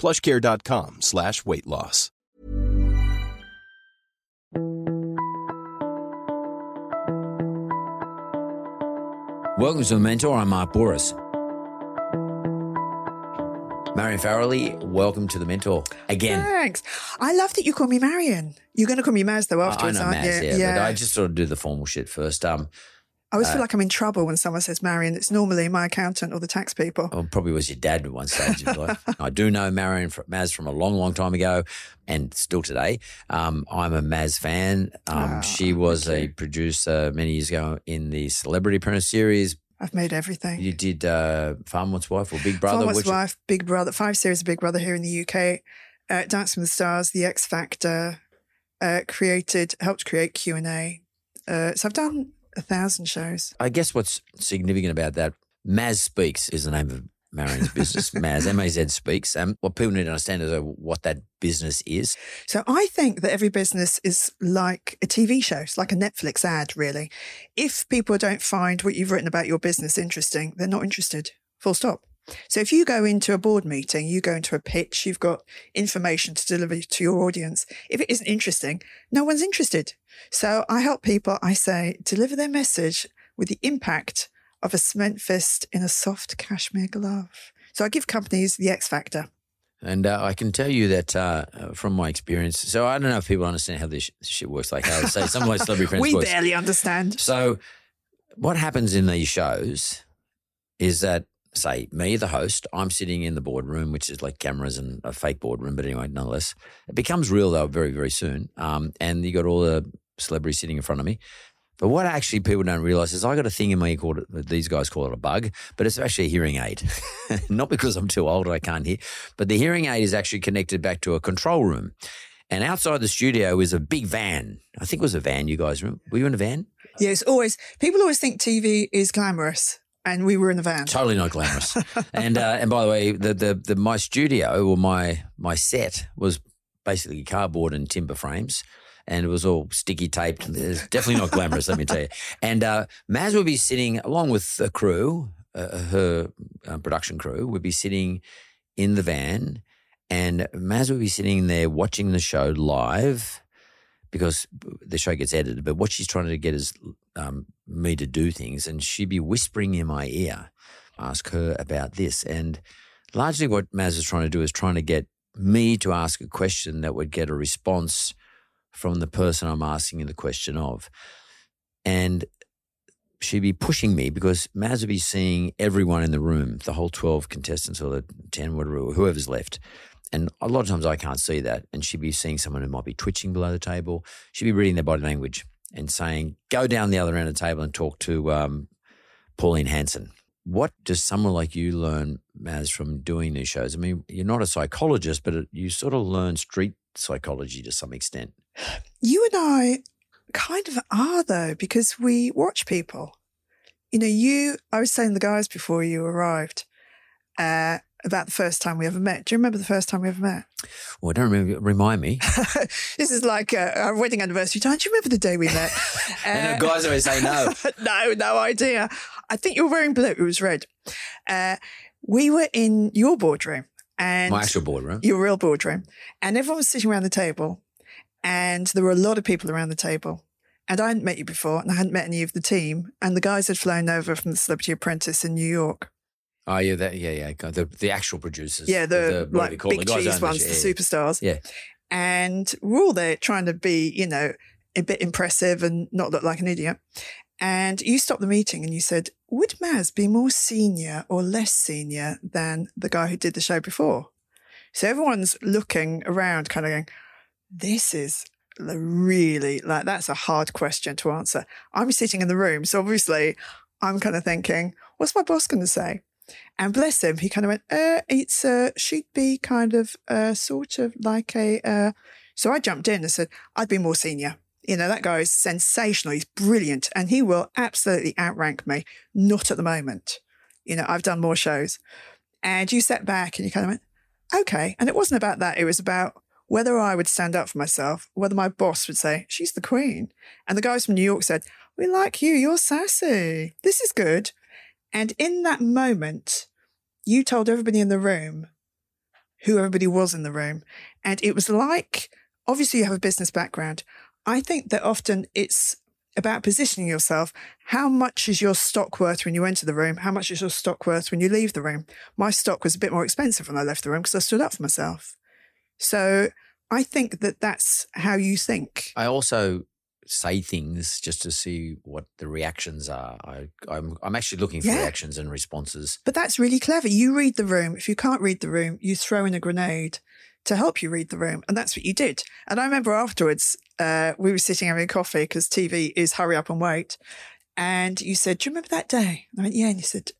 plushcare.com slash weight loss. Welcome to The Mentor. I'm Mark Bouris. Marion Farrelly, welcome to The Mentor again. Thanks. I love that you call me Marion. You're going to call me Maz though I afterwards, know aren't Maz, you? yeah, but I just sort of do the formal shit first. Um, I always uh, feel like I'm in trouble when someone says Marion. It's normally my accountant or the tax people. Well, probably was your dad at one stage of life. I do know Marion fr- Maz from a long, long time ago, and still today. Um, I'm a Maz fan. Um, Ah, she was a producer many years ago in the Celebrity Apprentice series. I've made everything. You did uh, Farmer's Wife or Big Brother. Which- Wife, Big Brother, five series of Big Brother here in the UK. Uh, Dancing with the Stars, The X Factor. Uh, created, helped create Q and A. Uh, so I've done a thousand shows. I guess what's significant about that, Maz Speaks is the name of Marion's business. Maz, M A Z Speaks. And what people need to understand is uh, what that business is. So I think that every business is like a TV show. It's like a Netflix ad, really. If people don't find what you've written about your business interesting, they're not interested. Full stop. So if you go into a board meeting, you go into a pitch, you've got information to deliver to your audience. If it isn't interesting, no one's interested. So I help people, I say, deliver their message with the impact of a cement fist in a soft cashmere glove. So I give companies the X factor. And uh, I can tell you that uh, uh, from my experience. So I don't know if people understand how this sh- shit works. Like how say some of my celebrity friends We barely understand. So what happens in these shows is that say me, the host, I'm sitting in the boardroom, which is like cameras and a fake boardroom, but anyway, nonetheless, it becomes real though very very soon. Um, and you got all the celebrities sitting in front of me. But what actually people don't realize is I got a thing in my ear called it, these guys call it a bug, but it's actually a hearing aid. Not because I'm too old, I can't hear, but the hearing aid is actually connected back to a control room. And outside the studio is a big van. I think it was a van. You guys remember? Were you in a van? Yes, always people always think TV is glamorous, and we were in the van. Totally not glamorous. and uh, and by the way, the, the the my studio or my my set was basically cardboard and timber frames. And it was all sticky taped. It's definitely not glamorous, let me tell you. And uh, Maz would be sitting along with the crew, uh, her uh, production crew, would be sitting in the van, and Maz would be sitting there watching the show live because the show gets edited. But what she's trying to get is um, me to do things, and she'd be whispering in my ear, ask her about this. And largely what Maz is trying to do is trying to get me to ask a question that would get a response from the person I'm asking the question of. And she'd be pushing me because Maz would be seeing everyone in the room, the whole 12 contestants or the 10, whatever, whoever's left. And a lot of times I can't see that. And she'd be seeing someone who might be twitching below the table. She'd be reading their body language and saying, go down the other end of the table and talk to um, Pauline Hanson. What does someone like you learn, Maz, from doing these shows? I mean, you're not a psychologist, but you sort of learn street psychology to some extent. You and I kind of are though, because we watch people. You know, you. I was saying the guys before you arrived uh, about the first time we ever met. Do you remember the first time we ever met? Well, I don't remember, remind me. this is like uh, our wedding anniversary time. Do you remember the day we met? and the guys always say no. no, no idea. I think you were wearing blue. It was red. Uh, we were in your boardroom and My actual boardroom. your real boardroom, and everyone was sitting around the table, and there were a lot of people around the table. And I hadn't met you before, and I hadn't met any of the team. And the guys had flown over from the Celebrity Apprentice in New York. Oh, yeah, that, yeah, yeah. The, the actual producers. Yeah, the, do like big? The cheese ones, the yeah. superstars. Yeah. And we're all there trying to be, you know, a bit impressive and not look like an idiot. And you stopped the meeting and you said, Would Maz be more senior or less senior than the guy who did the show before? So everyone's looking around, kind of going, This is really like, that's a hard question to answer. I'm sitting in the room. So obviously, I'm kind of thinking, What's my boss going to say? And bless him, he kind of went, uh, it's, uh, she'd be kind of, uh, sort of like a, uh, so I jumped in and said, I'd be more senior. You know, that guy is sensational. He's brilliant and he will absolutely outrank me. Not at the moment. You know, I've done more shows. And you sat back and you kind of went, okay. And it wasn't about that. It was about whether I would stand up for myself, whether my boss would say, she's the queen. And the guys from New York said, we like you. You're sassy. This is good. And in that moment, you told everybody in the room who everybody was in the room. And it was like, obviously, you have a business background. I think that often it's about positioning yourself. How much is your stock worth when you enter the room? How much is your stock worth when you leave the room? My stock was a bit more expensive when I left the room because I stood up for myself. So I think that that's how you think. I also say things just to see what the reactions are. I, I'm I'm actually looking for Yeah. reactions and responses. But that's really clever. You read the room. If you can't read the room, you throw in a grenade to help you read the room. And that's what you did. And I remember afterwards, uh, we were sitting having coffee because TV is hurry up and wait. And you said, Do you remember that day? And I went, Yeah. And you said,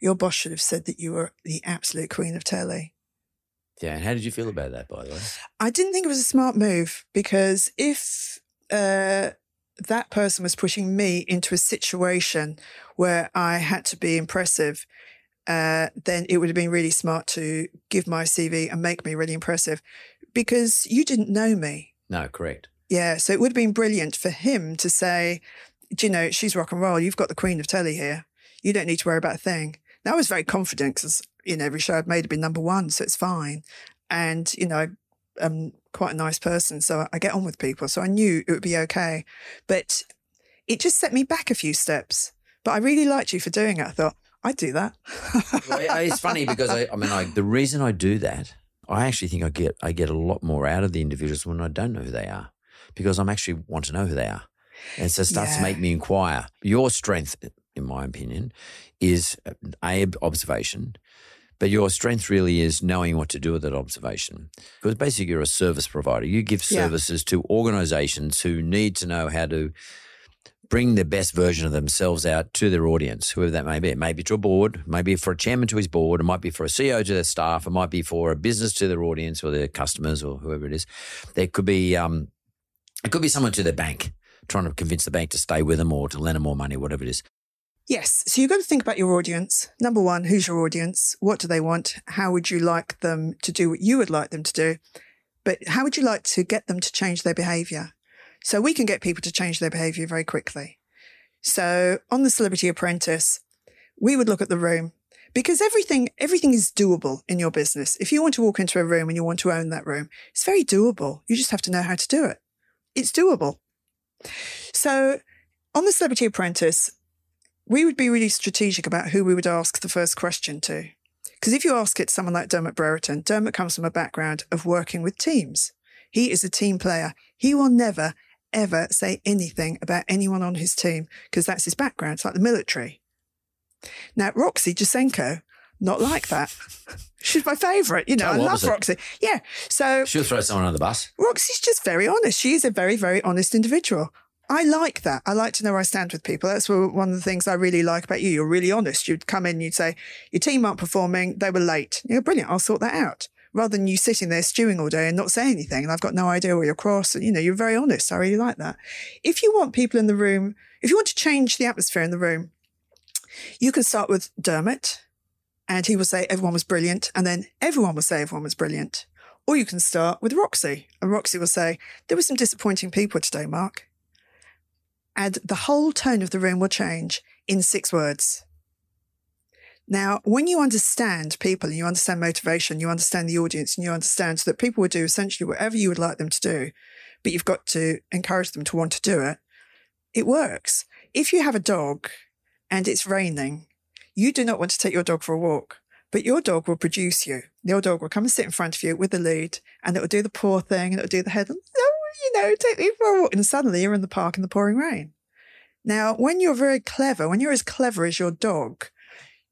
Your boss should have said that you were the absolute queen of telly. Yeah, and how did you feel about that, by the way? I didn't think it was a smart move because if uh, that person was pushing me into a situation where I had to be impressive, uh, then it would have been really smart to give my CV and make me really impressive because you didn't know me. No, correct. Yeah. So it would have been brilliant for him to say, Do you know, she's rock and roll. You've got the queen of telly here. You don't need to worry about a thing. Now I was very confident because, you know, every show I'd made had been number one. So it's fine. And, you know, I'm quite a nice person. So I get on with people. So I knew it would be okay. But it just set me back a few steps. But I really liked you for doing it. I thought, I'd do that. Well, it's funny because I, I mean, I, the reason I do that, I actually think I get I get a lot more out of the individuals when I don't know who they are, because I'm actually want to know who they are, and so it starts to make me inquire. Your strength, in my opinion, is uh, a observation, but your strength really is knowing what to do with that observation. Because basically, you're a service provider. You give Yeah. services to organisations who need to know how to bring the best version of themselves out to their audience, whoever that may be. It may be to a board, maybe for a chairman to his board, it might be for a CEO to their staff, it might be for a business to their audience or their customers or whoever it is. There could be um, it could be someone to their bank, trying to convince the bank to stay with them or to lend them more money, whatever it is. Yes. So you've got to think about your audience. Number one, who's your audience? What do they want? How would you like them to do what you would like them to do? But how would you like to get them to change their behavior? So we can get people to change their behavior very quickly. So on the Celebrity Apprentice, we would look at the room because everything, everything is doable in your business. If you want to walk into a room and you want to own that room, it's very doable. You just have to know how to do it. It's doable. So on the Celebrity Apprentice, we would be really strategic about who we would ask the first question to. Because if you ask it to someone like Dermot Brereton, Dermot comes from a background of working with teams. He is a team player. He will never, ever say anything about anyone on his team because that's his background. It's like the military. Now, Roxy Jacenko, not like that. She's my favourite. You know, Oh, I love. Roxy. Yeah. So She'll throw someone under the bus. Roxy's just very honest. She is a very, very honest individual. I like that. I like to know where I stand with people. That's one of the things I really like about you. You're really honest. You'd come in, you'd say, your team aren't performing. They were late. You go, brilliant. I'll sort that out. Rather than you sitting there stewing all day and not saying anything. And I've got no idea where you're cross. And, you know, you're very honest. I really like that. If you want people in the room, if you want to change the atmosphere in the room, you can start with Dermot and he will say everyone was brilliant. And then everyone will say everyone was brilliant. Or you can start with Roxy, and Roxy will say, There were some disappointing people today, Mark. And the whole tone of the room will change in six words. Now, when you understand people and you understand motivation, you understand the audience, and you understand that people will do essentially whatever you would like them to do, but you've got to encourage them to want to do it, it works. If you have a dog and it's raining, you do not want to take your dog for a walk. But your dog will produce you. Your dog will come and sit in front of you with the lead and it will do the paw thing and it will do the head. Oh, you know, take me for a walk. And suddenly you're in the park in the pouring rain. Now, when you're very clever, when you're as clever as your dog,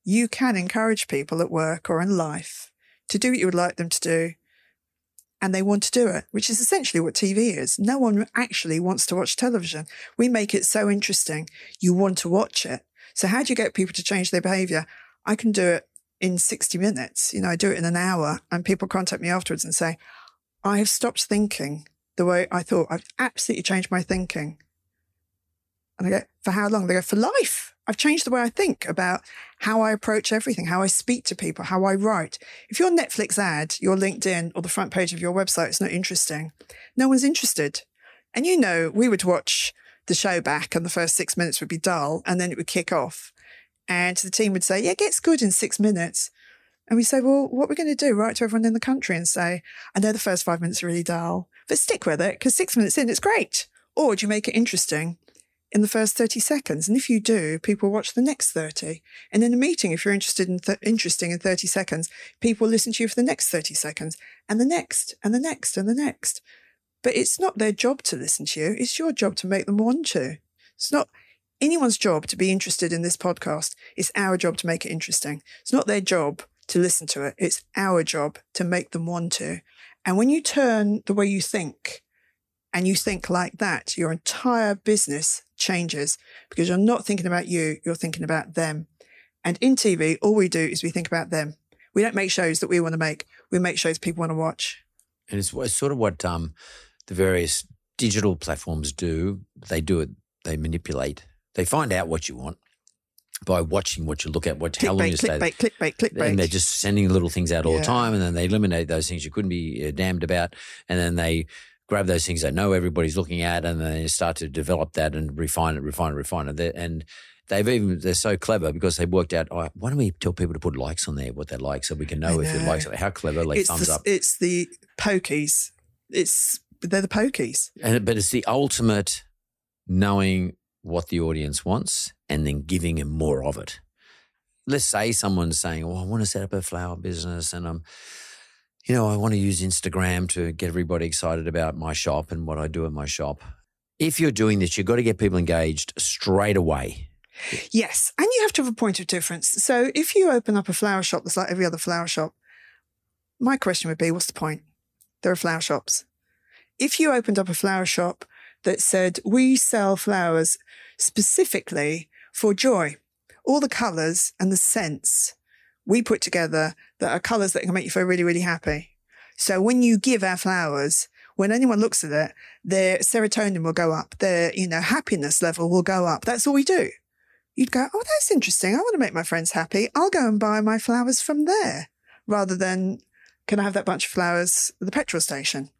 you can encourage people at work or in life to do what you would like them to do. And they want to do it, which is essentially what TV is. No one actually wants to watch television. We make it so interesting. You want to watch it. So how do you get people to change their behavior? I can do it in 60 minutes. You know, I do it in an hour and people contact me afterwards and say, I have stopped thinking the way I thought. I've absolutely changed my thinking. And I go, for how long? They go, for life. I've changed the way I think about how I approach everything, how I speak to people, how I write. If your Netflix ad, your LinkedIn or the front page of your website is not interesting, no one's interested. And you know, we would watch the show back and the first six minutes would be dull and then it would kick off. And the team would say, yeah, it gets good in six minutes. And we say, well, what we're we going to do? Write to everyone in the country and say, I know the first five minutes are really dull, but stick with it because six minutes in, it's great. Or do you make it interesting in the first 30 seconds? And if you do, people watch the next 30. And in a meeting, if you're interested in th- interesting in 30 seconds, people listen to you for the next 30 seconds and the next and the next and the next. But it's not their job to listen to you. It's your job to make them want to. It's not anyone's job to be interested in this podcast. It's our job to make it interesting. It's not their job to listen to it. It's our job to make them want to. And when you turn the way you think and you think like that, your entire business changes because you're not thinking about you, you're thinking about them. And in TV, all we do is we think about them. We don't make shows that we want to make. We make shows people want to watch. And it's, it's sort of what um, the various digital platforms do. They do it, they manipulate, they find out what you want by watching what you look at, what how long you stay. Clickbait, clickbait, clickbait. And they're just sending little things out all Yeah. the time, and then they eliminate those things you couldn't be uh, damned about, and then they grab those things they know everybody's looking at, and then they start to develop that and refine it, refine it, refine it. They're- And they've even they're so clever because they've worked out. Oh, why don't we tell people to put likes on there, what they like, so we can know I if they know. like something. How clever! Like it's thumbs the, up. It's the pokies. It's they're the pokies. And, but it's the ultimate knowing what the audience wants and then giving them more of it. Let's say someone's saying, "Oh, I want to set up a flower business, and I'm, you know, I want to use Instagram to get everybody excited about my shop and what I do at my shop." If you're doing this, you've got to get people engaged straight away. Yes, and you have to have a point of difference. So if you open up a flower shop that's like every other flower shop, my question would be, what's the point? There are flower shops. If you opened up a flower shop that said we sell flowers specifically for joy, all the colours and the scents we put together that are colours that can make you feel really, really happy. So when you give our flowers, when anyone looks at it, their serotonin will go up, their, you know, happiness level will go up. That's all we do. You'd go, oh, that's interesting. I want to make my friends happy. I'll go and buy my flowers from there rather than can I have that bunch of flowers at the petrol station?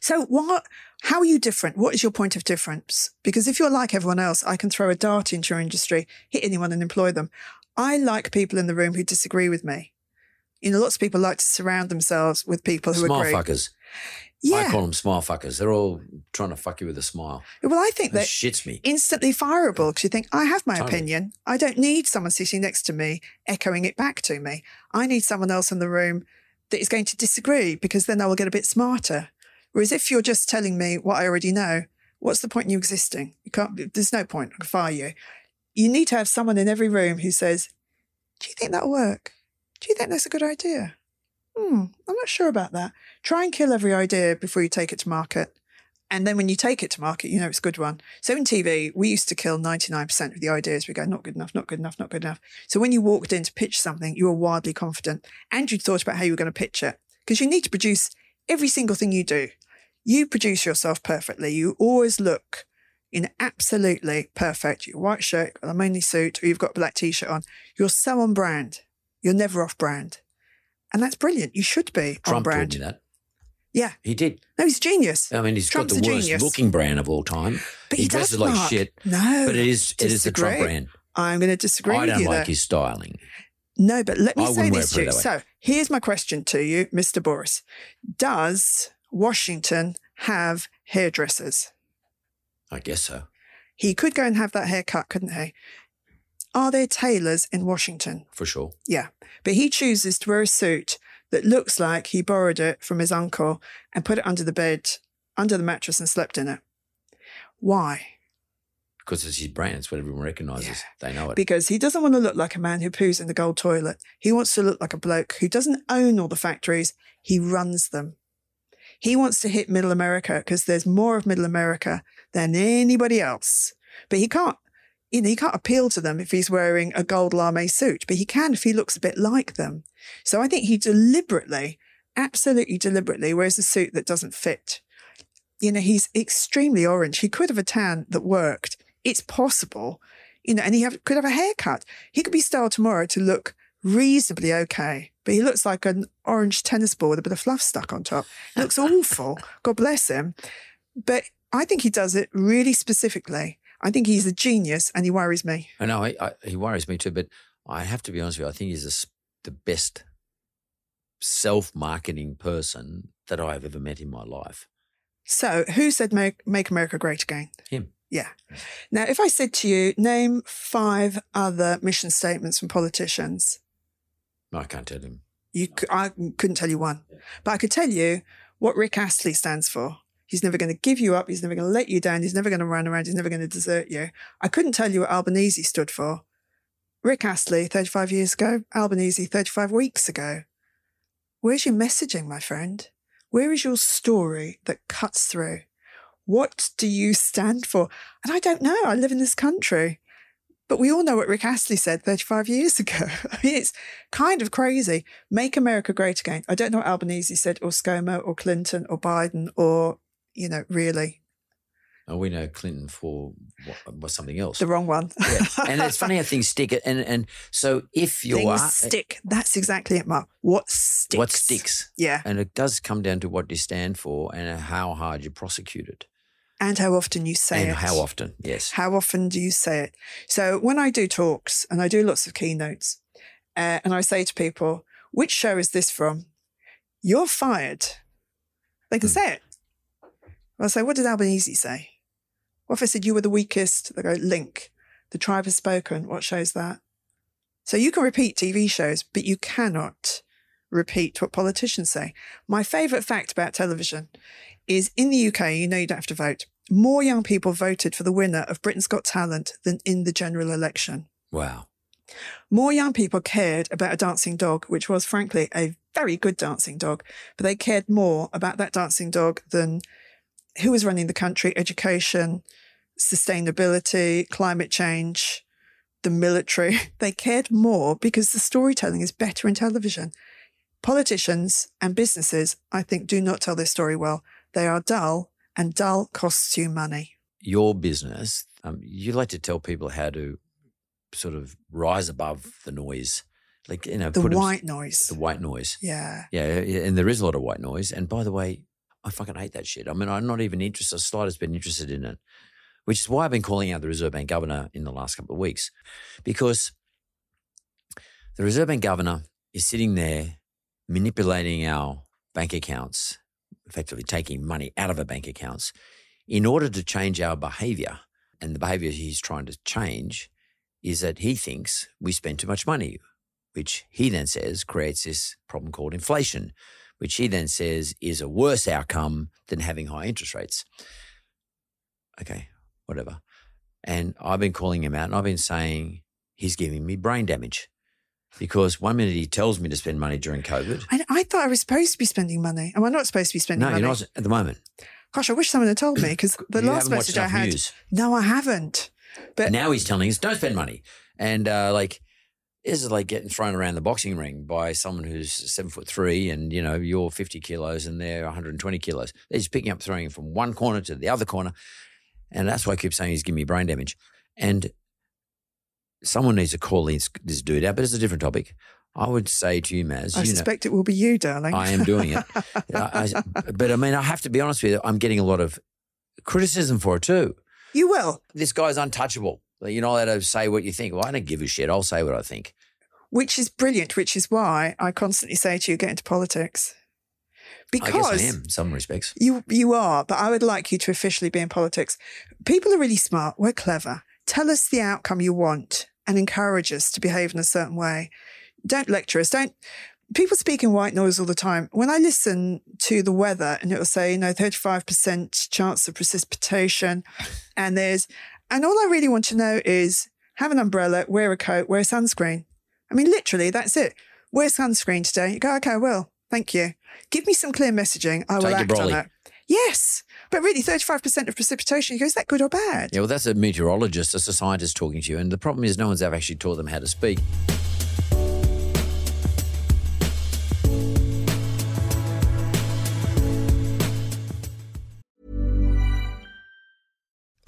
So what, how are you different? What is your point of difference? Because if you're like everyone else, I can throw a dart into your industry, hit anyone and employ them. I like people in the room who disagree with me. You know, lots of people like to surround themselves with people who smile agree. fuckers. Yeah. I call them smile fuckers. They're all trying to fuck you with a smile. well, I think That that shits me. instantly fireable because you think, I have my Totally. opinion. I don't need someone sitting next to me echoing it back to me. I need someone else in the room that is going to disagree because then I will get a bit smarter. Whereas if you're just telling me what I already know, what's the point in you existing? You can't, there's no point. I can fire you. You need to have someone in every room who says, Do you think that'll work? Do you think that's a good idea? Hmm, I'm not sure about that. Try and kill every idea before you take it to market. And then when you take it to market, you know it's a good one. So in TV, we used to kill 99% of the ideas. We go, not good enough, not good enough, not good enough. So when you walked in to pitch something, you were wildly confident and you'd thought about how you were going to pitch it because you need to produce every single thing you do. You produce yourself perfectly. You always look in absolutely perfect. Your white shirt, a mainly suit, or you've got a black t-shirt on. You're so on brand. You're never off brand. And that's brilliant. You should be on Trump told me that. Yeah. He did. No, he's a genius. I mean, he's Trump's got the worst genius. looking brand of all time. But he, he, does dresses like shit. No, But it is it is the Trump disagree. brand. I'm going to disagree I don't like there. his styling. No, but let me I say this to you. So here's my question to you, Mr. Bouris. Does Washington have hairdressers? I guess so. He could go and have that haircut, couldn't he? Are there tailors in Washington? For sure. Yeah. But he chooses to wear a suit that looks like he borrowed it from his uncle and put it under the bed, under the mattress, and slept in it. Why? Because it's his brand. It's what everyone recognizes. They know it. Because he doesn't want to look like a man who poos in the gold toilet. He wants to look like a bloke who doesn't own all the factories, he runs them. He wants to hit middle America because there's more of middle America than anybody else. But he can't, you know, he can't appeal to them if he's wearing a gold lame suit, but he can if he looks a bit like them. So I think he deliberately, absolutely deliberately wears a suit that doesn't fit. You know, he's extremely orange. He could have a tan that worked. It's possible, you know, and he have, could have a haircut. He could be styled tomorrow to look reasonably okay, but he looks like an orange tennis ball with a bit of fluff stuck on top. It looks awful. God bless him. But I think he does it really specifically. I think he's a genius and he worries me. I know I, I, he worries me too, but I have to be honest with you. I think he's the the best self-marketing person that I have ever met in my life. So, who said make, make America great again? Him. Yeah. Now, if I said to you, name five other mission statements from politicians, I can't tell him. you, c- I couldn't tell you one, but I could tell you what Rick Astley stands for. He's never going to give you up. He's never going to let you down. He's never going to run around. He's never going to desert you. I couldn't tell you what Albanese stood for. Rick Astley, 35 years ago. Albanese, 35 weeks ago. Where's your messaging, my friend? Where is your story that cuts through? What do you stand for? And I don't know. I live in this country. But we all know what Rick Astley said 35 years ago. I mean, it's kind of crazy. Make America great again. I don't know what Albanese said, or ScoMo, or Clinton, or Biden, or, you know, really Oh, we know Clinton for what, was something else. the wrong one. Yeah. And it's funny how things stick. And and so if you Things are eh, stick. That's exactly it, Mark. What sticks? what sticks, Yeah. and it does come down to what you stand for and how hard you prosecute it, And how often you say and it. how often. Yes. How often do you say it? So when I do talks and I do lots of keynotes, uh, and I say to people, which show is this from? You're fired. They can Hmm. say it. I'll say, what did Albanese say? What if I said you were the weakest? They go, link. The tribe has spoken. What shows that? So you can repeat TV shows, but you cannot repeat what politicians say. My favourite fact about television is in the UK, you know you don't have to vote. More young people voted for the winner of Britain's Got Talent than in the general election. Wow. More young people cared about a dancing dog, which was frankly a very good dancing dog, but they cared more about that dancing dog than who was running the country, education, sustainability, climate change, the military. They cared more because the storytelling is better in television. Politicians and businesses, I think, do not tell their story well. They are dull, and dull costs you money. Your business, um, you like to tell people how to sort of rise above the noise, like you know, The white noise. the white noise. yeah. Yeah, yeah, and there is a lot of white noise. And by the way, I fucking hate that shit. I mean, I'm not even interested, the slightest bit interested in it, which is why I've been calling out the Reserve Bank governor in the last couple of weeks, because the Reserve Bank governor is sitting there manipulating our bank accounts, effectively taking money out of our bank accounts in order to change our behavior. And the behavior he's trying to change is that he thinks we spend too much money, which he then says creates this problem called inflation, which he then says is a worse outcome than having high interest rates. Okay, whatever. And I've been calling him out and I've been saying he's giving me brain damage because one minute he tells me to spend money during COVID. I, I thought I was supposed to be spending money. Am I not supposed to be spending No, money? No, you're not at the moment. Gosh, I wish someone had told me because the You last message I had. news. No, I haven't. But now he's telling us don't spend money. And uh, like, this is like getting thrown around the boxing ring by someone who's seven foot three and, you know, you're 50 kilos and they're 120 kilos. They're just picking up, throwing from one corner to the other corner. And that's why I keep saying he's giving me brain damage. And someone needs to call this, this dude out, but it's a different topic. I would say to you, Maz, I you know, suspect it will be you, darling. I am doing it. I, I- but I mean, I have to be honest with you, I'm getting a lot of criticism for it too you will, this guy's untouchable. You're not allowed to say what you think. Well, I don't give a shit. I'll say what I think. which is brilliant, which is why I constantly say to you, get into politics. I guess Because I am in some respects. You you are, but I would like you to officially be in politics. People are really smart. We're clever. Tell us the outcome you want, and encourage us to behave in a certain way. Don't lecture us. Don't. People speak in white noise all the time. When I listen to the weather and it will say, you know, 35% chance of precipitation, and there's, and all I really want to know is have an umbrella, wear a coat, wear sunscreen. I mean, literally, that's it. Wear sunscreen today. You go, okay, I will. Thank you. Give me some clear messaging. I will Take your act on it. Yes. But really, 35% of precipitation, you go, is that good or bad? Yeah, well, that's a meteorologist, that's a scientist talking to you. And the problem is, no one's ever actually taught them how to speak.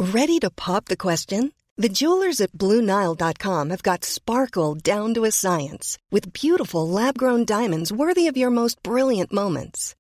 Ready to pop the question? The jewelers at BlueNile.com have got sparkle down to a science with beautiful lab grown diamonds worthy of your most brilliant moments.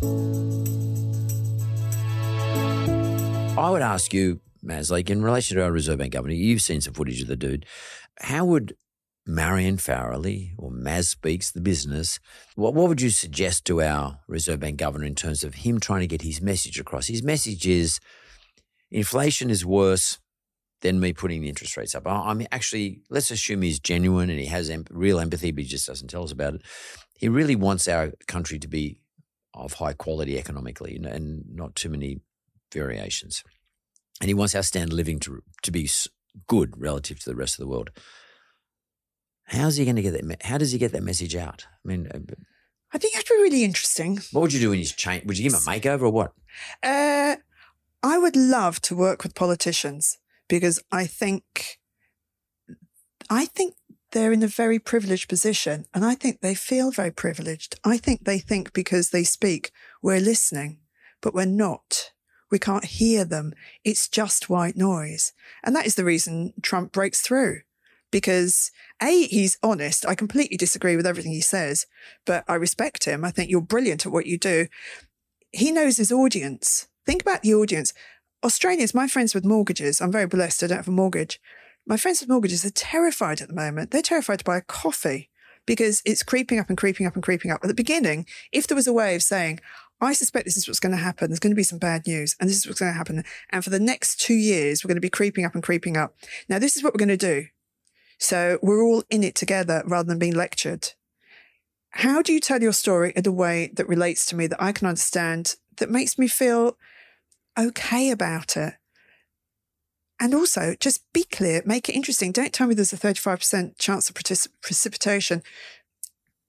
I would ask you, Maz, in relation to our Reserve Bank governor, you've seen some footage of the dude. How would Marion Farrelly or Maz Speaks, the business, what, what would you suggest to our Reserve Bank governor in terms of him trying to get his message across? His message is inflation is worse than me putting the interest rates up. I, I'm actually, let's assume he's genuine and he has em- real empathy, but he just doesn't tell us about it. He really wants our country to be of high quality economically and not too many variations. And he wants our standard of living to, to be good relative to the rest of the world. How's he going to get that? How does he get that message out? I mean, uh, I think that'd be really interesting. what would you do in his change? Would you give him a makeover or what? Uh, I would love to work with politicians because I think, I think they're in a very privileged position, and I think they feel very privileged. I think they think because they speak, we're listening, but we're not. We can't hear them. It's just white noise, and that is the reason Trump breaks through. Because A, he's honest. I completely disagree with everything he says, but I respect him. I think you're brilliant at what you do he knows his audience. Think about the audience. Australians, my friends with mortgages, I'm very blessed, I don't have a mortgage. My friends with mortgages are terrified at the moment. They're terrified to buy a coffee because it's creeping up and creeping up and creeping up. At the beginning, if there was a way of saying, I suspect this is what's going to happen, there's going to be some bad news, and this is what's going to happen. And for the next two years, we're going to be creeping up and creeping up. Now, this is what we're going to do. So we're all in it together rather than being lectured how do you tell your story in a way that relates to me that I can understand that makes me feel okay about it and also just be clear make it interesting don't tell me there's a 35% chance of precipitation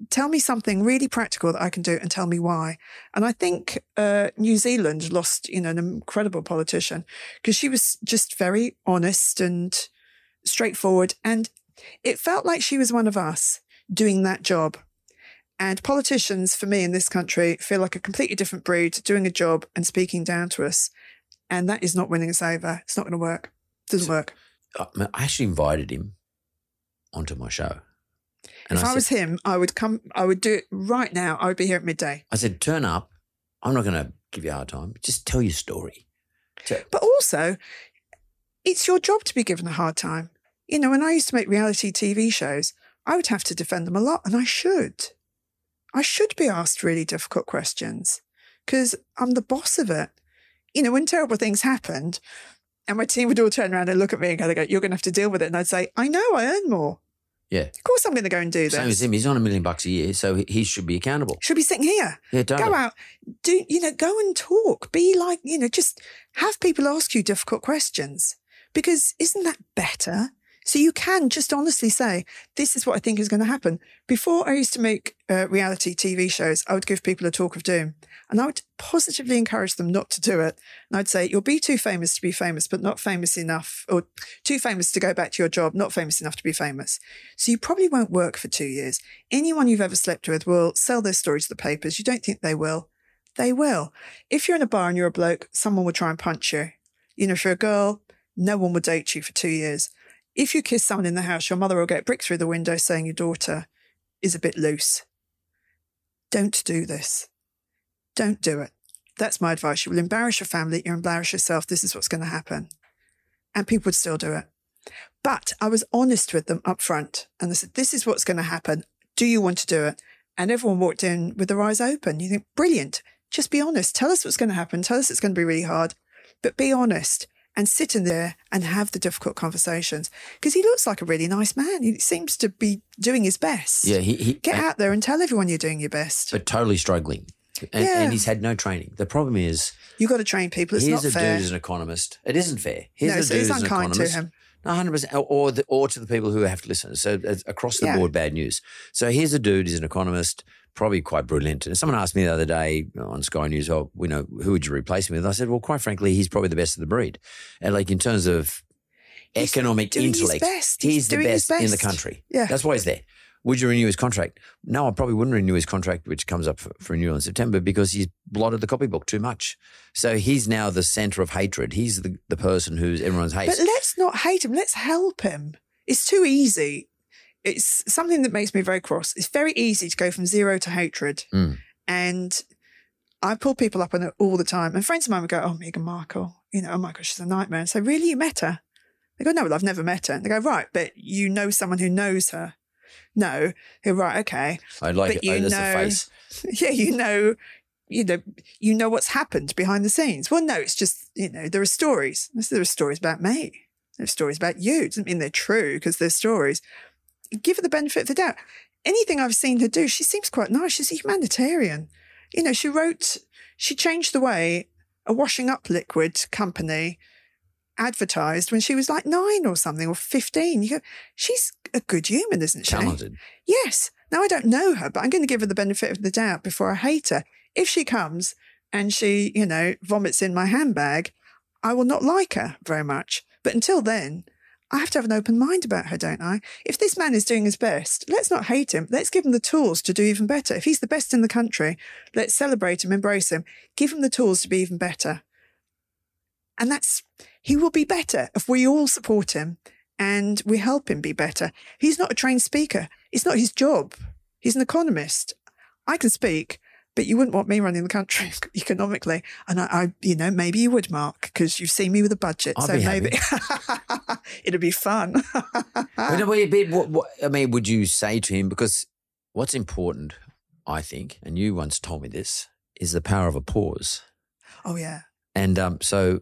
tell me something really practical that I can do and tell me why. And I think uh, New Zealand lost, you know, an incredible politician because she was just very honest and straightforward. And it felt like she was one of us doing that job. And politicians, for me in this country, feel like a completely different breed, doing a job and speaking down to us. And that is not winning us over. It's not going to work. Doesn't work. Uh, I I actually invited him onto my show. if I, said, was him, I would come, I would do it right now. I would be here at midday. I said, turn up. I'm not going to give you a hard time. Just tell your story. Tell- But also, it's your job to be given a hard time. You know, when I used to make reality TV shows, I would have to defend them a lot, and I should. I should be asked really difficult questions because I'm the boss of it. You know, when terrible things happened, and my team would all turn around and look at me and go, You're going to have to deal with it. And I'd say, I know, I earn more. Yeah. Of course, I'm going to go and do this. Same as him. He's on a million bucks a year, so he- he should be accountable. Should be sitting here. Yeah, totally. Go out, do you know? Go and talk. Be like you know. Just have people ask you difficult questions because isn't that better? So you can just honestly say, this is what I think is going to happen. Before I used to make uh, reality TV shows, I would give people a talk of doom and I would positively encourage them not to do it. And I'd say, you'll be too famous to be famous, but not famous enough, or too famous to go back to your job, not famous enough to be famous. So you probably won't work for two years. Anyone you've ever slept with will sell their story to the papers. You don't think they will. They will. If you're in a bar and you're a bloke, someone will try and punch you. You know, if you're a girl, no one will date you for two years. If you kiss someone in the house, your mother will get brick through the window saying your daughter is a bit loose. Don't do this. Don't do it. That's my advice. You will embarrass your family, you embarrass yourself. This is what's going to happen. And people would still do it. But I was honest with them up front and I said, This is what's going to happen. Do you want to do it? And everyone walked in with their eyes open. You think, brilliant. Just be honest. Tell us what's going to happen. Tell us it's going to be really hard, but be honest and sit in there and have the difficult conversations because he looks like a really nice man. He seems to be doing his best. Yeah, he, he Get out there and tell everyone you're doing your best. but totally struggling. And, Yeah. and he's had no training. The problem is, You've got to train people. It's here's not a fair. dude who's an economist. It isn't fair. Here's No, a it's- dude who's an unkind to economist. Hundred percent, or the, or to the people who have to listen. So across the Yeah. board, bad news. So here's a dude. He's an economist, probably quite brilliant. And someone asked me the other day on Sky News, "Oh, we know who would you replace him with?" I said, "Well, quite frankly, he's probably the best of the breed." And like in terms of He's economic intellect, best. he's, He's the his best, in the country. Yeah. that's why he's there. Would you renew his contract? No, I probably wouldn't renew his contract, which comes up for, for renewal in September, because he's blotted the copybook too much. So he's now the center of hatred. He's the, the person who's everyone's hates. But let's not hate him. Let's help him. It's too easy. It's something that makes me very cross. It's very easy to go from zero to hatred. Mm. And I pull people up on it all the time. And friends of mine would go, Oh, Meghan Markle, you know, oh my gosh, she's a nightmare. And say, Really? You met her? They go, No, well, I've never met her. And they go, Right, but you know someone who knows her. No. Go, right, okay. I like but it. you Oh, know-. Yeah, you know, you know, you know what's happened behind the scenes. Well, no, it's just, you know, there are stories. There are stories about me. There are stories about you. It doesn't mean they're true because they're stories. Give her the benefit of the doubt. Anything I've seen her do, she seems quite nice. She's a humanitarian. You know, she wrote, she changed the way a washing up liquid company advertised when she was like nine or something or 15. You go, she's a good human, isn't she? Talented. Yes. Now I don't know her, but I'm going to give her the benefit of the doubt before I hate her. If she comes and she, you know, vomits in my handbag, I will not like her very much. But until then, I have to have an open mind about her, don't I? If this man is doing his best, let's not hate him. Let's give him the tools to do even better. If he's the best in the country, let's celebrate him, embrace him, give him the tools to be even better. And that's, he will be better if we all support him and we help him be better. He's not a trained speaker. It's not his job. He's an economist. I can speak, but you wouldn't want me running the country economically. And I, I you know, maybe you would, Mark, because you've seen me with a budget. I'd so be maybe it'd be fun. What, what, I mean, would you say to him, because what's important, I think, and you once told me this, is the power of a pause. oh, yeah. And um, so,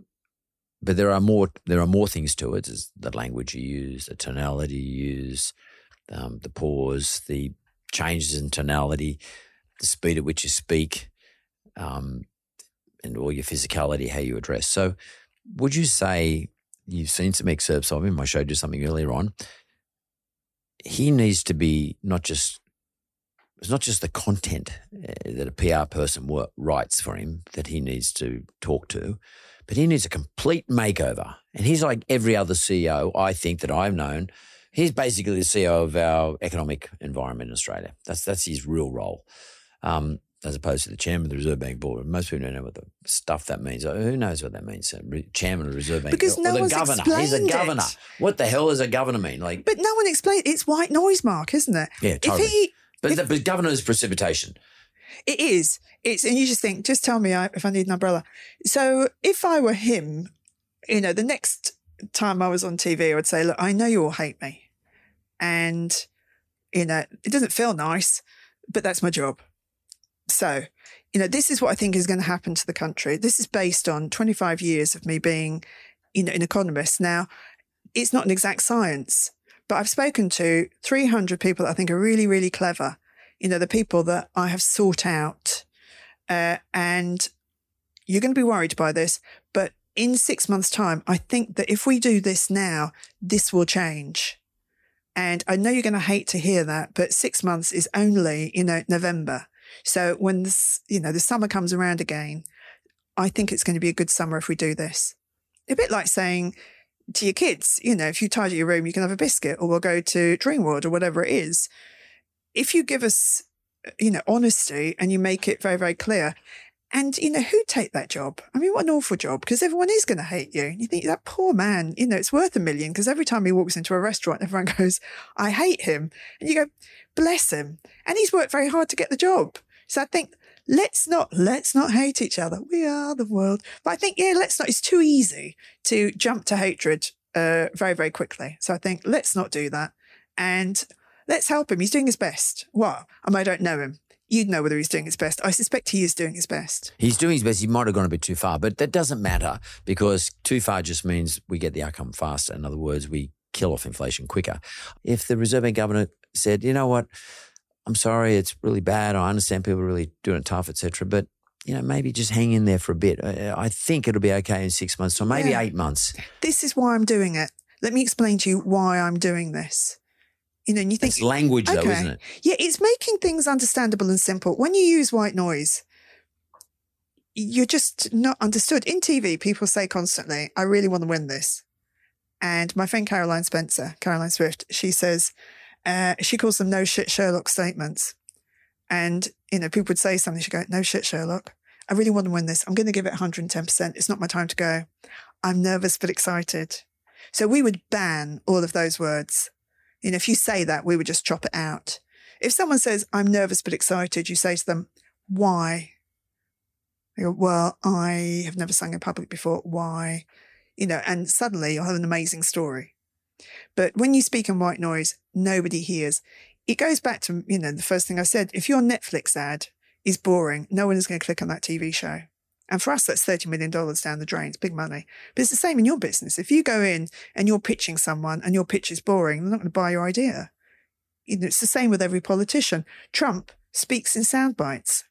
but there are more. There are more things to it. Is the language you use, the tonality you use, um, the pause, the changes in tonality, the speed at which you speak, um, and all your physicality, how you address. So, would you say you've seen some excerpts of him? I showed you something earlier on. He needs to be not just. It's not just the content uh, that a PR person writes for him that he needs to talk to, but he needs a complete makeover. And he's like every other CEO I think that I've known. He's basically the CEO of our economic environment in Australia. That's that's his real role, um, as opposed to the chairman of the Reserve Bank Board. Most people don't know what the stuff that means. Uh, Who knows what that means? Uh, Chairman of the Reserve Bank, Because or no the one's governor. He's a governor. it. What the hell does a governor mean? Like, But no one explained. It's white noise, Mark, isn't it? yeah, totally. If he, but, if- the, but governor is precipitation. It is. It's and you just think, just tell me I- if I need an umbrella. So if I were him, you know, the next time I was on TV, I would say, look, I know you all hate me, and you know, it doesn't feel nice, but that's my job. So, you know, this is what I think is going to happen to the country. This is based on 25 years of me being, you know, an economist. Now, it's not an exact science, but I've spoken to 300 people that I think are really, really clever you know, the people that I have sought out. Uh, and you're going to be worried by this, but in six months' time, I think that if we do this now, this will change. And I know you're going to hate to hear that, but six months is only, you know, November. So when this, you know, the summer comes around again, I think it's going to be a good summer if we do this. A bit like saying to your kids, you know, if you tidy your room, you can have a biscuit or we'll go to Dreamworld or whatever it is. If you give us, uh, you know, honesty and you make it very, very clear, and, you know, who take that job? I mean, what an awful job because everyone is going to hate you. You think that poor man, you know, it's worth a million because every time he walks into a restaurant, everyone goes, I hate him. And you go, bless him. And he's worked very hard to get the job. So I think let's not, let's not hate each other. We are the world. But I think, yeah, let's not, it's too easy to jump to hatred uh, very, very quickly. So I think let's not do that. And let's help him. He's doing his best. Well, I mean, I don't know him you'd know whether he's doing his best. I suspect he is doing his best. He's doing his best. He might have gone a bit too far, but that doesn't matter because too far just means we get the outcome faster. In other words, we kill off inflation quicker. If the Reserve Bank governor said, you know what, I'm sorry, it's really bad. I understand people are really doing it tough, etc. But you know, maybe just hang in there for a bit. I think it'll be okay in six months, or maybe yeah. eight months. This is why I'm doing it. Let me explain to you why I'm doing this you know, and you think it's language, okay. though, isn't it? Yeah, it's making things understandable and simple. When you use white noise, you're just not understood. In TV, people say constantly, "I really want to win this," and my friend Caroline Spencer, Caroline Swift, she says uh, she calls them "no shit Sherlock" statements. And you know, people would say something, She'd go, "No shit Sherlock." I really want to win this. I'm going to give it 110%. It's not my time to go. I'm nervous but excited. So we would ban all of those words you know, if you say that, we would just chop it out. If someone says, I'm nervous but excited, you say to them, why? They go, well, I have never sung in public before. Why? You know, and suddenly you'll have an amazing story. But when you speak in white noise, nobody hears. It goes back to, you know, the first thing I said. If your Netflix ad is boring, no one is going to click on that TV show. And for us, that's $30 million down the drain. It's big money. But it's the same in your business. If you go in and you're pitching someone and your pitch is boring, they're not going to buy your idea. You know, it's the same with every politician. Trump speaks in sound bites.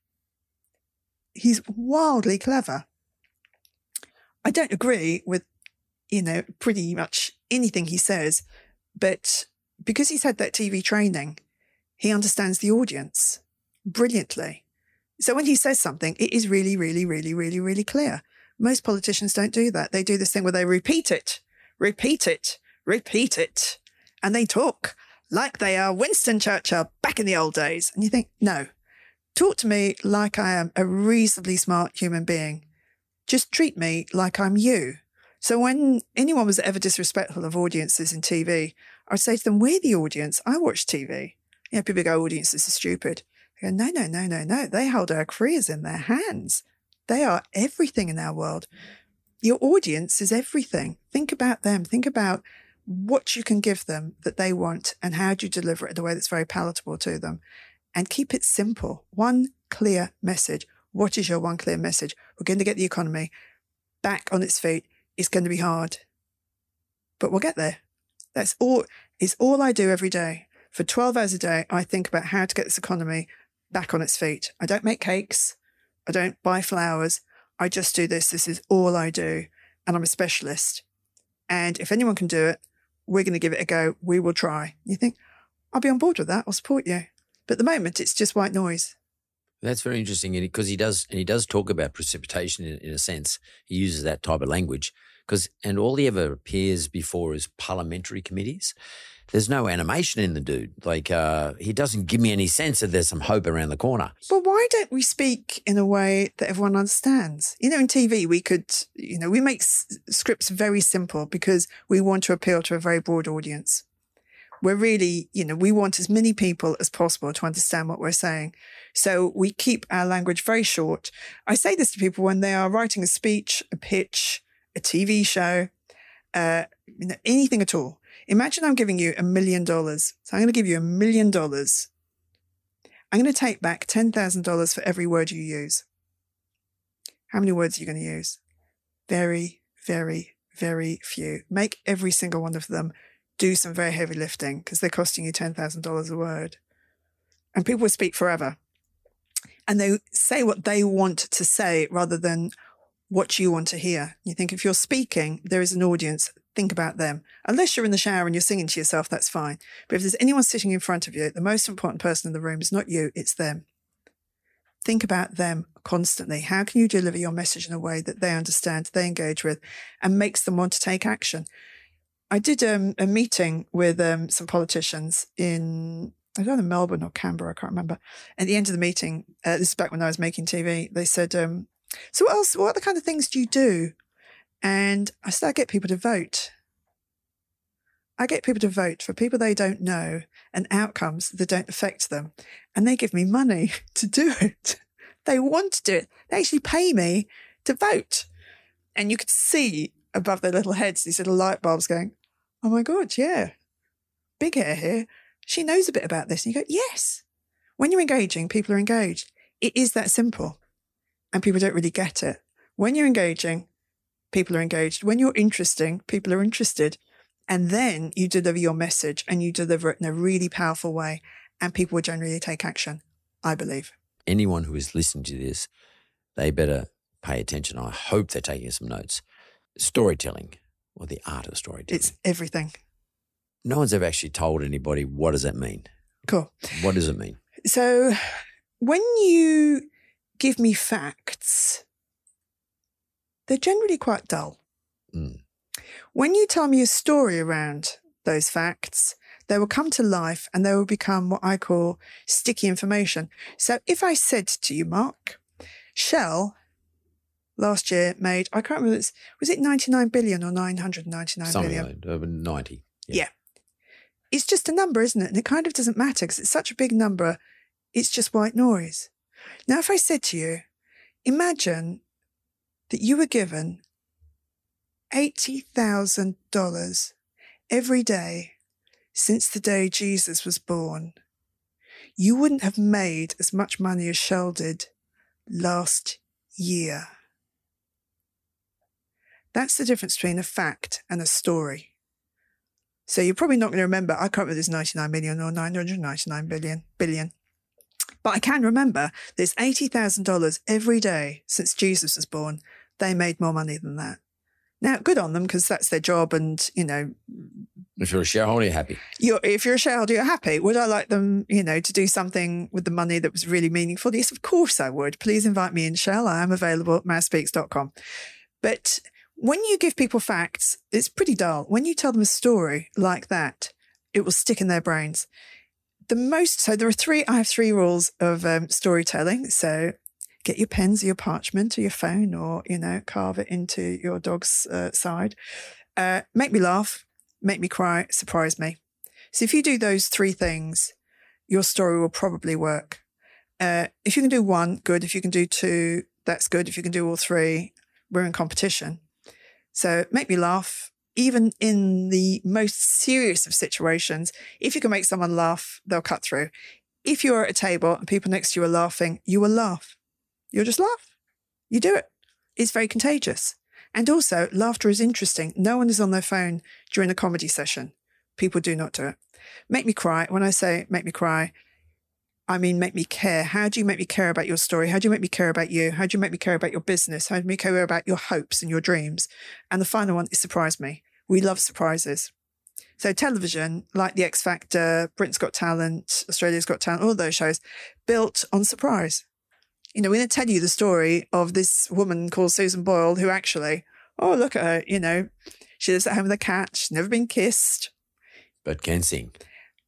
He's wildly clever. I don't agree with, you know, pretty much anything he says, but because he's had that TV training, he understands the audience brilliantly. So when he says something, it is really, really, really, really, really clear. Most politicians don't do that. They do this thing where they repeat it, repeat it, repeat it, and they talk like they are Winston Churchill back in the old days. And you think, no, talk to me like I am a reasonably smart human being. Just treat me like I'm you. So when anyone was ever disrespectful of audiences in TV, I'd say to them, we're the audience. I watch TV. You know, people go, audiences are stupid. They go, no, no, no, no, no. They hold our careers in their hands. They are everything in our world. Your audience is everything. Think about them. Think about what you can give them that they want and how do you deliver it in a way that's very palatable to them. And keep it simple. One clear message. What is your one clear message? We're going to get the economy back on its feet. It's going to be hard, but we'll get there. That's all. It's all I do every day. For 12 hours a day, I think about how to get this economy back on its feet. I don't make cakes. I don't buy flowers. I just do this. This is all I do. And I'm a specialist. And if anyone can do it, we're going to give it a go. We will try. You think, I'll be on board with that. I'll support you. But at the moment, it's just white noise. That's very interesting because he does, and he does talk about precipitation in, in a sense. He uses that type of language because, and all he ever appears before is parliamentary committees there's no animation in the dude. Like uh, he doesn't give me any sense that there's some hope around the corner. But why don't we speak in a way that everyone understands? You know, in TV, we could, you know, we make s- scripts very simple because we want to appeal to a very broad audience. We're really, you know, we want as many people as possible to understand what we're saying. So we keep our language very short. I say this to people when they are writing a speech, a pitch, a TV show, uh, you know, anything at all Imagine I'm giving you a million dollars. So I'm going to give you a million dollars. I'm going to take back $10,000 for every word you use. How many words are you going to use? Very, very, very few. Make every single one of them do some very heavy lifting because they're costing you $10,000 a word. And people will speak forever. And they say what they want to say rather than what you want to hear? You think if you're speaking, there is an audience, think about them. Unless you're in the shower and you're singing to yourself, that's fine. But if there's anyone sitting in front of you, the most important person in the room is not you, it's them. Think about them constantly. How can you deliver your message in a way that they understand, they engage with, and makes them want to take action? I did um, a meeting with um, some politicians in I don't know Melbourne or Canberra, I can't remember. At the end of the meeting, uh, this is back when I was making TV. They said, um, "So what else? What other kind of things do you do?" And I said, "I get people to vote. I get people to vote for people they don't know and outcomes that don't affect them, and they give me money to do it. they want to do it. They actually pay me to vote." And you could see above their little heads these little light bulbs going, "Oh my god, yeah, big hair here." she knows a bit about this. And you go, yes. When you're engaging, people are engaged. It is that simple. And people don't really get it. When you're engaging, people are engaged. When you're interesting, people are interested. And then you deliver your message and you deliver it in a really powerful way. And people will generally take action, I believe. Anyone who is listening to this, they better pay attention. I hope they're taking some notes. Storytelling or the art of storytelling. It's everything no one's ever actually told anybody what does that mean. Cool. What does it mean? So when you give me facts, they're generally quite dull. Mm. When you tell me a story around those facts, they will come to life and they will become what I call sticky information. So if I said to you, Mark, Shell last year made, I can't remember, was it 99 billion or 999 Something billion? Like, over 90. Yeah. yeah it's just a number, isn't it? And it kind of doesn't matter because it's such a big number. It's just white noise. Now, if I said to you, imagine that you were given $80,000 every day since the day Jesus was born, you wouldn't have made as much money as Shell did last year. That's the difference between a fact and a story. So you're probably not going to remember. I can't remember there's 99 million or 999 billion billion. But I can remember there's $80,000 every day since Jesus was born. They made more money than that. Now, good on them because that's their job. And, you know, if you're a shareholder, you're happy. You're, if you're a shareholder, you're happy. Would I like them, you know, to do something with the money that was really meaningful? Yes, of course I would. Please invite me in, Shell. I am available at mazspeaks.com. But when you give people facts, it's pretty dull. When you tell them a story like that, it will stick in their brains. The most, so there are three, I have three rules of um, storytelling. So get your pens or your parchment or your phone or, you know, carve it into your dog's uh, side. Uh, make me laugh, make me cry, surprise me. So if you do those three things, your story will probably work. Uh, if you can do one, good. If you can do two, that's good. If you can do all three, we're in competition. So make me laugh, even in the most serious of situations. If you can make someone laugh, they'll cut through. If you're at a table and people next to you are laughing, you will laugh. You'll just laugh. You do it. It's very contagious. And also, laughter is interesting. No one is on their phone during a comedy session. People do not do it. Make me cry. When I say make me cry, I mean, make me care. How do you make me care about your story? How do you make me care about you? How do you make me care about your business? How do you make me care about your hopes and your dreams? And the final one is surprise me. We love surprises. So television, like the X Factor, Britain's Got Talent, Australia's Got Talent, all those shows built on surprise. You know, we're going to tell you the story of this woman called Susan Boyle who actually, oh, look at her, you know, she lives at home with a cat. She's never been kissed. But can sing.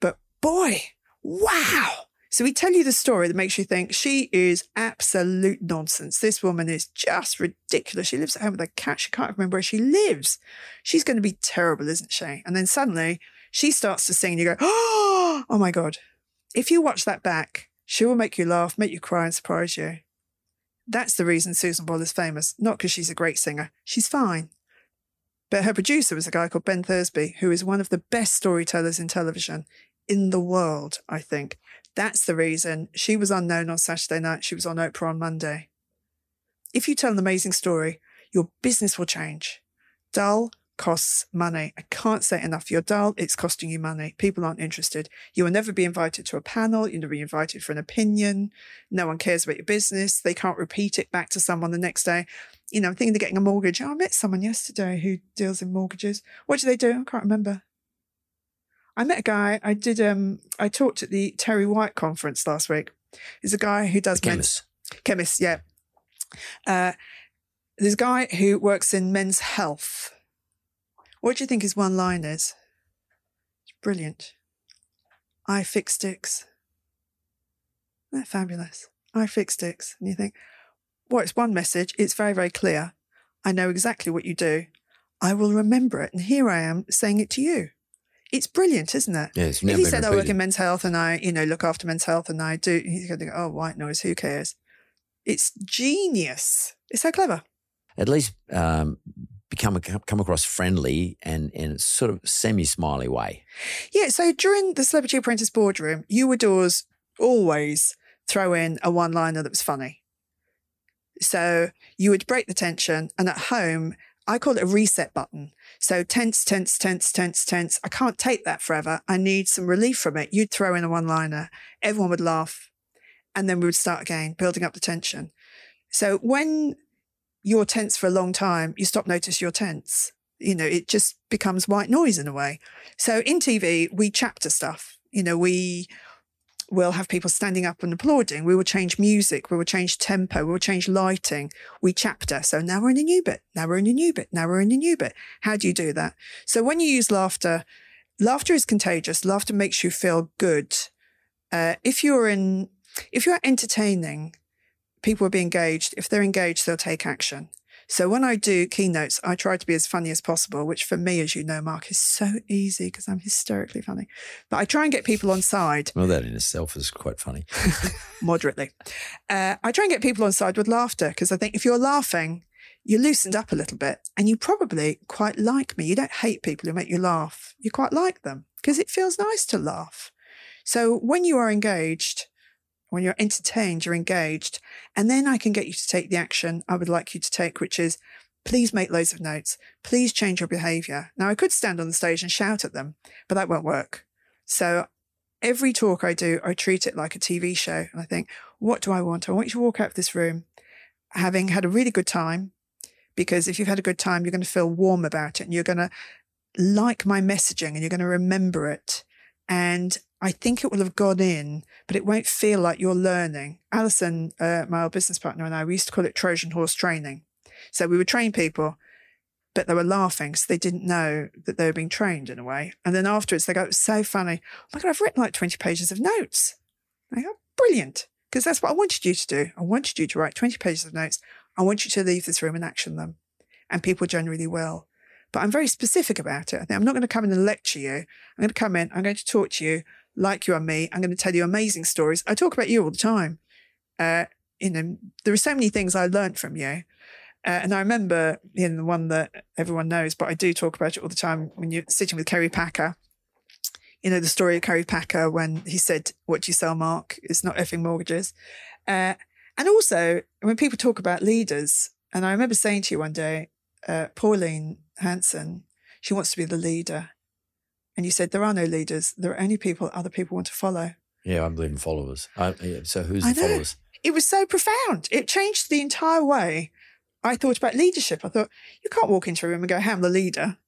But boy, wow so we tell you the story that makes you think she is absolute nonsense. This woman is just ridiculous. She lives at home with a cat. She can't remember where she lives. She's going to be terrible, isn't she? And then suddenly she starts to sing and you go, oh, my God. If you watch that back, she will make you laugh, make you cry and surprise you. That's the reason Susan Boyle is famous, not because she's a great singer. She's fine. But her producer was a guy called Ben Thursby, who is one of the best storytellers in television in the world, I think. That's the reason she was unknown on Saturday night. She was on Oprah on Monday. If you tell an amazing story, your business will change. Dull costs money. I can't say enough. You're dull, it's costing you money. People aren't interested. You will never be invited to a panel. You'll never be invited for an opinion. No one cares about your business. They can't repeat it back to someone the next day. you know, I'm thinking of getting a mortgage. Oh, I met someone yesterday who deals in mortgages. What do they do? I can't remember. I met a guy. I did. Um, I talked at the Terry White conference last week. He's a guy who does chemist. men's chemist. Yeah. Uh, there's a guy who works in men's health. What do you think his one line is? It's brilliant. I fix dicks. They're fabulous. I fix dicks. And you think, well, it's one message. It's very, very clear. I know exactly what you do. I will remember it. And here I am saying it to you. It's brilliant, isn't it? Yeah, if he said, I work in men's health and I, you know, look after men's health and I do, he's going to go, oh, white noise, who cares? It's genius. It's so clever. At least um, become come across friendly and in a sort of semi smiley way. Yeah. So during the Celebrity Apprentice boardroom, you would always, always throw in a one liner that was funny. So you would break the tension. And at home, I call it a reset button. So tense, tense, tense, tense, tense. I can't take that forever. I need some relief from it. You'd throw in a one liner, everyone would laugh. And then we would start again, building up the tension. So when you're tense for a long time, you stop notice you're tense. You know, it just becomes white noise in a way. So in TV, we chapter stuff. You know, we will have people standing up and applauding. We will change music. We will change tempo. We will change lighting. We chapter. So now we're in a new bit. Now we're in a new bit. Now we're in a new bit. How do you do that? So when you use laughter, laughter is contagious. Laughter makes you feel good. Uh, if you're in, if you're entertaining, people will be engaged. If they're engaged, they'll take action. So when I do keynotes, I try to be as funny as possible, which for me, as you know, Mark, is so easy because I'm hysterically funny. But I try and get people on side Well, that in itself is quite funny. moderately. Uh, I try and get people on side with laughter because I think if you're laughing, you're loosened up a little bit and you probably quite like me. You don't hate people who make you laugh. You quite like them because it feels nice to laugh. So when you are engaged, when you're entertained, you're engaged. And then I can get you to take the action I would like you to take, which is please make loads of notes. Please change your behavior. Now, I could stand on the stage and shout at them, but that won't work. So every talk I do, I treat it like a TV show. And I think, what do I want? I want you to walk out of this room having had a really good time. Because if you've had a good time, you're going to feel warm about it and you're going to like my messaging and you're going to remember it. And I think it will have gone in, but it won't feel like you're learning. Alison, uh, my old business partner, and I, we used to call it Trojan horse training. So we would train people, but they were laughing, so they didn't know that they were being trained in a way. And then afterwards, they go, "It's so funny. Oh my God, I've written like 20 pages of notes. I go, brilliant. Because that's what I wanted you to do. I wanted you to write 20 pages of notes. I want you to leave this room and action them. And people generally will. But I'm very specific about it. I think I'm not going to come in and lecture you. I'm going to come in, I'm going to talk to you like you and me. I'm going to tell you amazing stories. I talk about you all the time. Uh, you know, there are so many things I learned from you. Uh, and I remember in the one that everyone knows, but I do talk about it all the time when you're sitting with Kerry Packer. You know, the story of Kerry Packer when he said, What do you sell, Mark? It's not effing mortgages. Uh, and also, when people talk about leaders, and I remember saying to you one day, uh, Pauline Hanson, she wants to be the leader. And you said, There are no leaders. There are only people other people want to follow. Yeah, I believe in followers. I, yeah, so who's I the know. followers? It was so profound. It changed the entire way I thought about leadership. I thought, you can't walk into a room and go, hey, I'm the leader.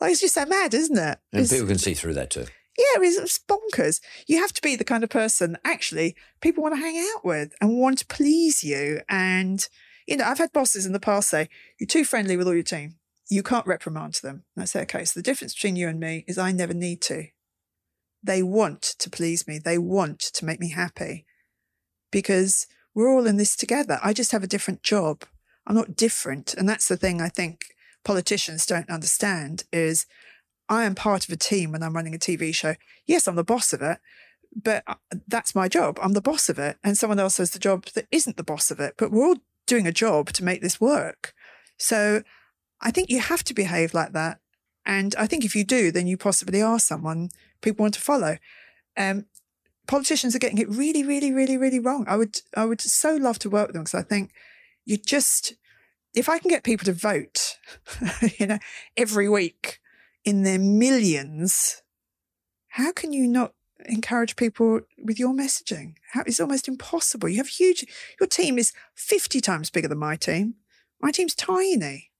Like, it's just so mad, isn't it? And It's- people can see through that too. yeah, it's, it's bonkers. You have to be the kind of person actually people want to hang out with and want to please you. And, you know, I've had bosses in the past say, you're too friendly with all your team. You can't reprimand them. I say, okay, so the difference between you and me is I never need to. They want to please me. They want to make me happy because we're all in this together. I just have a different job. I'm not different. And that's the thing I think politicians don't understand is I am part of a team when I'm running a TV show. Yes, I'm the boss of it, but uh, that's my job. I'm the boss of it. And someone else has the job that isn't the boss of it. But we're all doing a job to make this work. So I think you have to behave like that. And I think if you do, then you possibly are someone people want to follow. Um, politicians are getting it really, really, really, really wrong. I would, I would so love to work with them because I think you just, if I can get people to vote, you know, every week in their millions, how can you not encourage people with your messaging? How, it's almost impossible. You have huge, your team is 50 times bigger than my team. My team's tiny.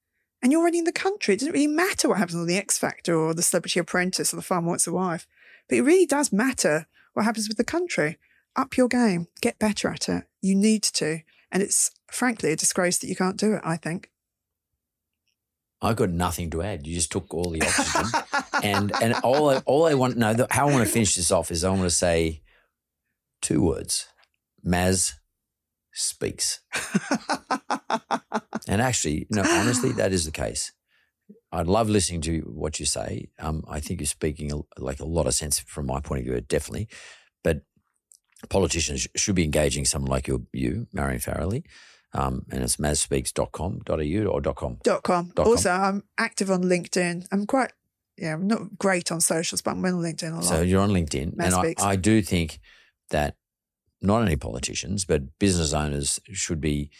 And you're running the country. It doesn't really matter what happens on the X Factor or the Celebrity Apprentice or the Farmer Wants a Wife. But it really does matter what happens with the country. Up your game, get better at it. You need to. And it's frankly a disgrace that you can't do it, I think. I've got nothing to add. You just took all the oxygen, and and all I, all I want no, the, how I want to finish this off is I want to say two words: Maz speaks. and actually, no, honestly, that is the case. I love listening to what you say. Um, I think you're speaking a, like a lot of sense from my point of view, definitely. But politicians should be engaging someone like you, you Marion Farrelly. Um, and it's mazspeaks.com.au or .com. Dot com. Dot com. also, I'm active on LinkedIn. I'm quite, yeah, I'm not great on socials, but I'm on LinkedIn a lot. So you're on LinkedIn. Maz and I, I do think that not only politicians, but business owners should be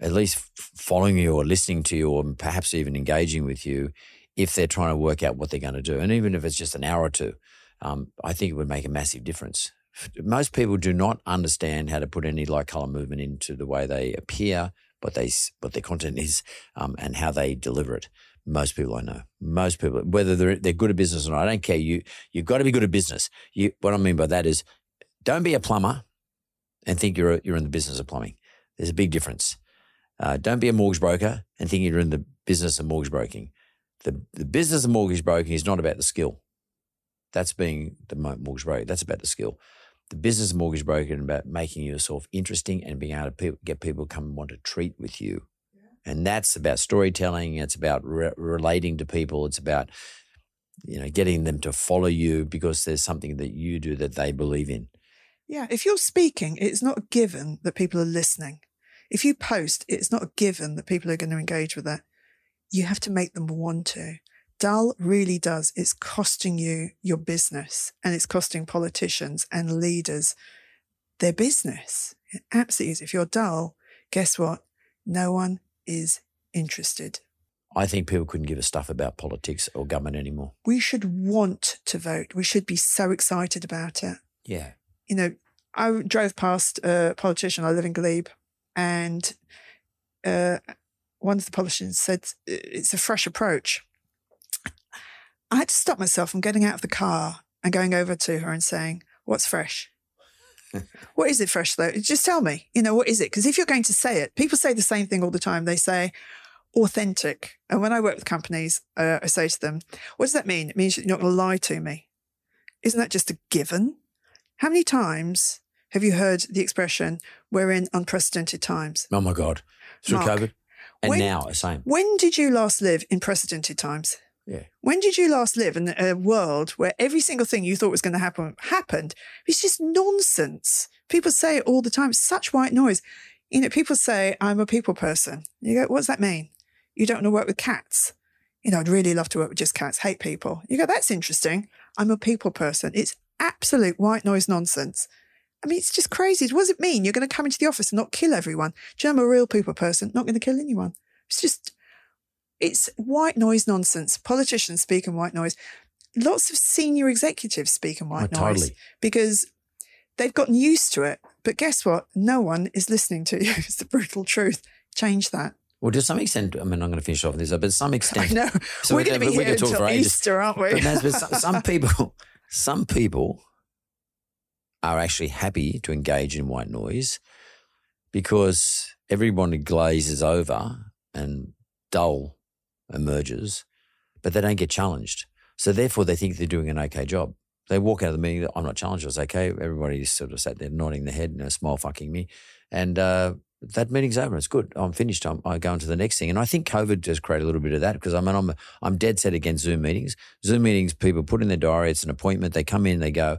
at least following you or listening to you or perhaps even engaging with you if they're trying to work out what they're going to do. And even if it's just an hour or two, um, I think it would make a massive difference. Most people do not understand how to put any light color movement into the way they appear, what they what their content is, um, and how they deliver it. Most people I know, most people, whether they're they're good at business or not, I don't care. You you've got to be good at business. You what I mean by that is, don't be a plumber and think you're you're in the business of plumbing. There's a big difference. Uh, don't be a mortgage broker and think you're in the business of mortgage broking. The the business of mortgage broking is not about the skill. That's being the mortgage broker. That's about the skill. The business of mortgage broker is about making yourself interesting and being able to pe- get people to come and want to treat with you. And that's about storytelling. It's about re- relating to people. It's about you know getting them to follow you because there's something that you do that they believe in. Yeah, if you're speaking, it's not a given that people are listening. If you post, it's not a given that people are going to engage with it. You have to make them want to. Dull really does. It's costing you your business and it's costing politicians and leaders their business. It absolutely is. If you're dull, guess what? No one is interested. I think people couldn't give a stuff about politics or government anymore. We should want to vote. We should be so excited about it. Yeah. you know, I drove past a politician. I live in Glebe, and uh, one of the politicians said it's a fresh approach. I had to stop myself from getting out of the car and going over to her and saying, "What's fresh? what is it fresh though? Just tell me. You know what is it? Because if you're going to say it, people say the same thing all the time. They say." Authentic. And when I work with companies, uh, I say to them, What does that mean? It means you're not going to lie to me. Isn't that just a given? How many times have you heard the expression, we're in unprecedented times? Oh my God. Through Mark, COVID. And when- now, the same. When did you last live in precedented times? Yeah. When did you last live in a world where every single thing you thought was going to happen happened? It's just nonsense. People say it all the time. It's such white noise. You know, people say, I'm a people person. You go, what does that mean? You don't want to work with cats. You know, I'd really love to work with just cats, hate people. You go, that's interesting. I'm a people person. It's absolute white noise nonsense. I mean, it's just crazy. What does it mean? You're going to come into the office and not kill everyone. Do you know I'm a real people person, not going to kill anyone? It's just, it's white noise nonsense. Politicians speak in white noise. Lots of senior executives speak in white Oh, noise totally. because they've gotten used to it. But guess what? No one is listening to you. It's the brutal truth. Change that. Well, to some extent, I mean, I'm going to finish off with this, but to some extent, I know. So We're we going to be here until. Easter, aren't we? But, but some, some people, some people are actually happy to engage in white noise because everyone glazes over and dull emerges, but they don't get challenged. So therefore, they think they're doing an okay job. They walk out of the meeting. I'm not challenged. I was okay. Everybody sort of sat there nodding their head and a smile fucking me, and uh, that meeting's over. It's good. I'm finished. I'm, I go on to the next thing. And I think COVID just created a little bit of that because I mean, I'm, I'm dead set against Zoom meetings. Zoom meetings, people put in their diary, it's an appointment. They come in, they go,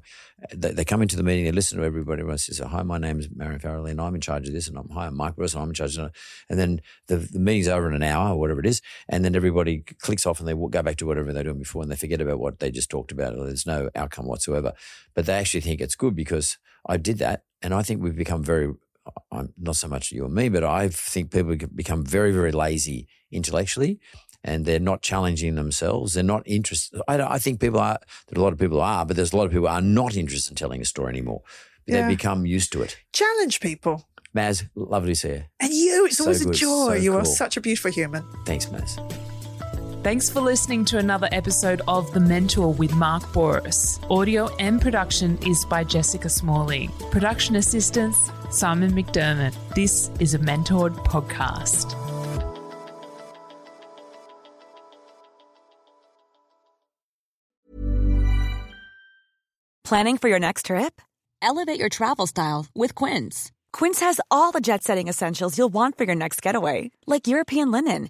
they, they come into the meeting, they listen to everybody. Everyone says, Hi, my name is Marion Farrelly and I'm in charge of this. And I'm, Hi, I'm Mike and I'm in charge of. And then the, the meeting's over in an hour or whatever it is. And then everybody clicks off and they go back to whatever they're doing before and they forget about what they just talked about. There's no outcome whatsoever. But they actually think it's good because I did that. And I think we've become very I'm not so much you and me, but I think people become very, very lazy intellectually, and they're not challenging themselves. They're not interested. I, I think people are that a lot of people are, but there's a lot of people are not interested in telling a story anymore. Yeah. They've become used to it. Challenge people. Maz, lovely to see you. And you, it's So always a good, joy. so you are such a beautiful human. Thanks, Maz. Thanks for listening to another episode of The Mentor with Mark Bouris. Audio and production is by Jessica Smalley. Production assistance, Simon McDermott. This is a Mentored podcast. Planning for your next trip? Elevate your travel style with Quince. Quince has all the jet setting essentials you'll want for your next getaway, like European linen,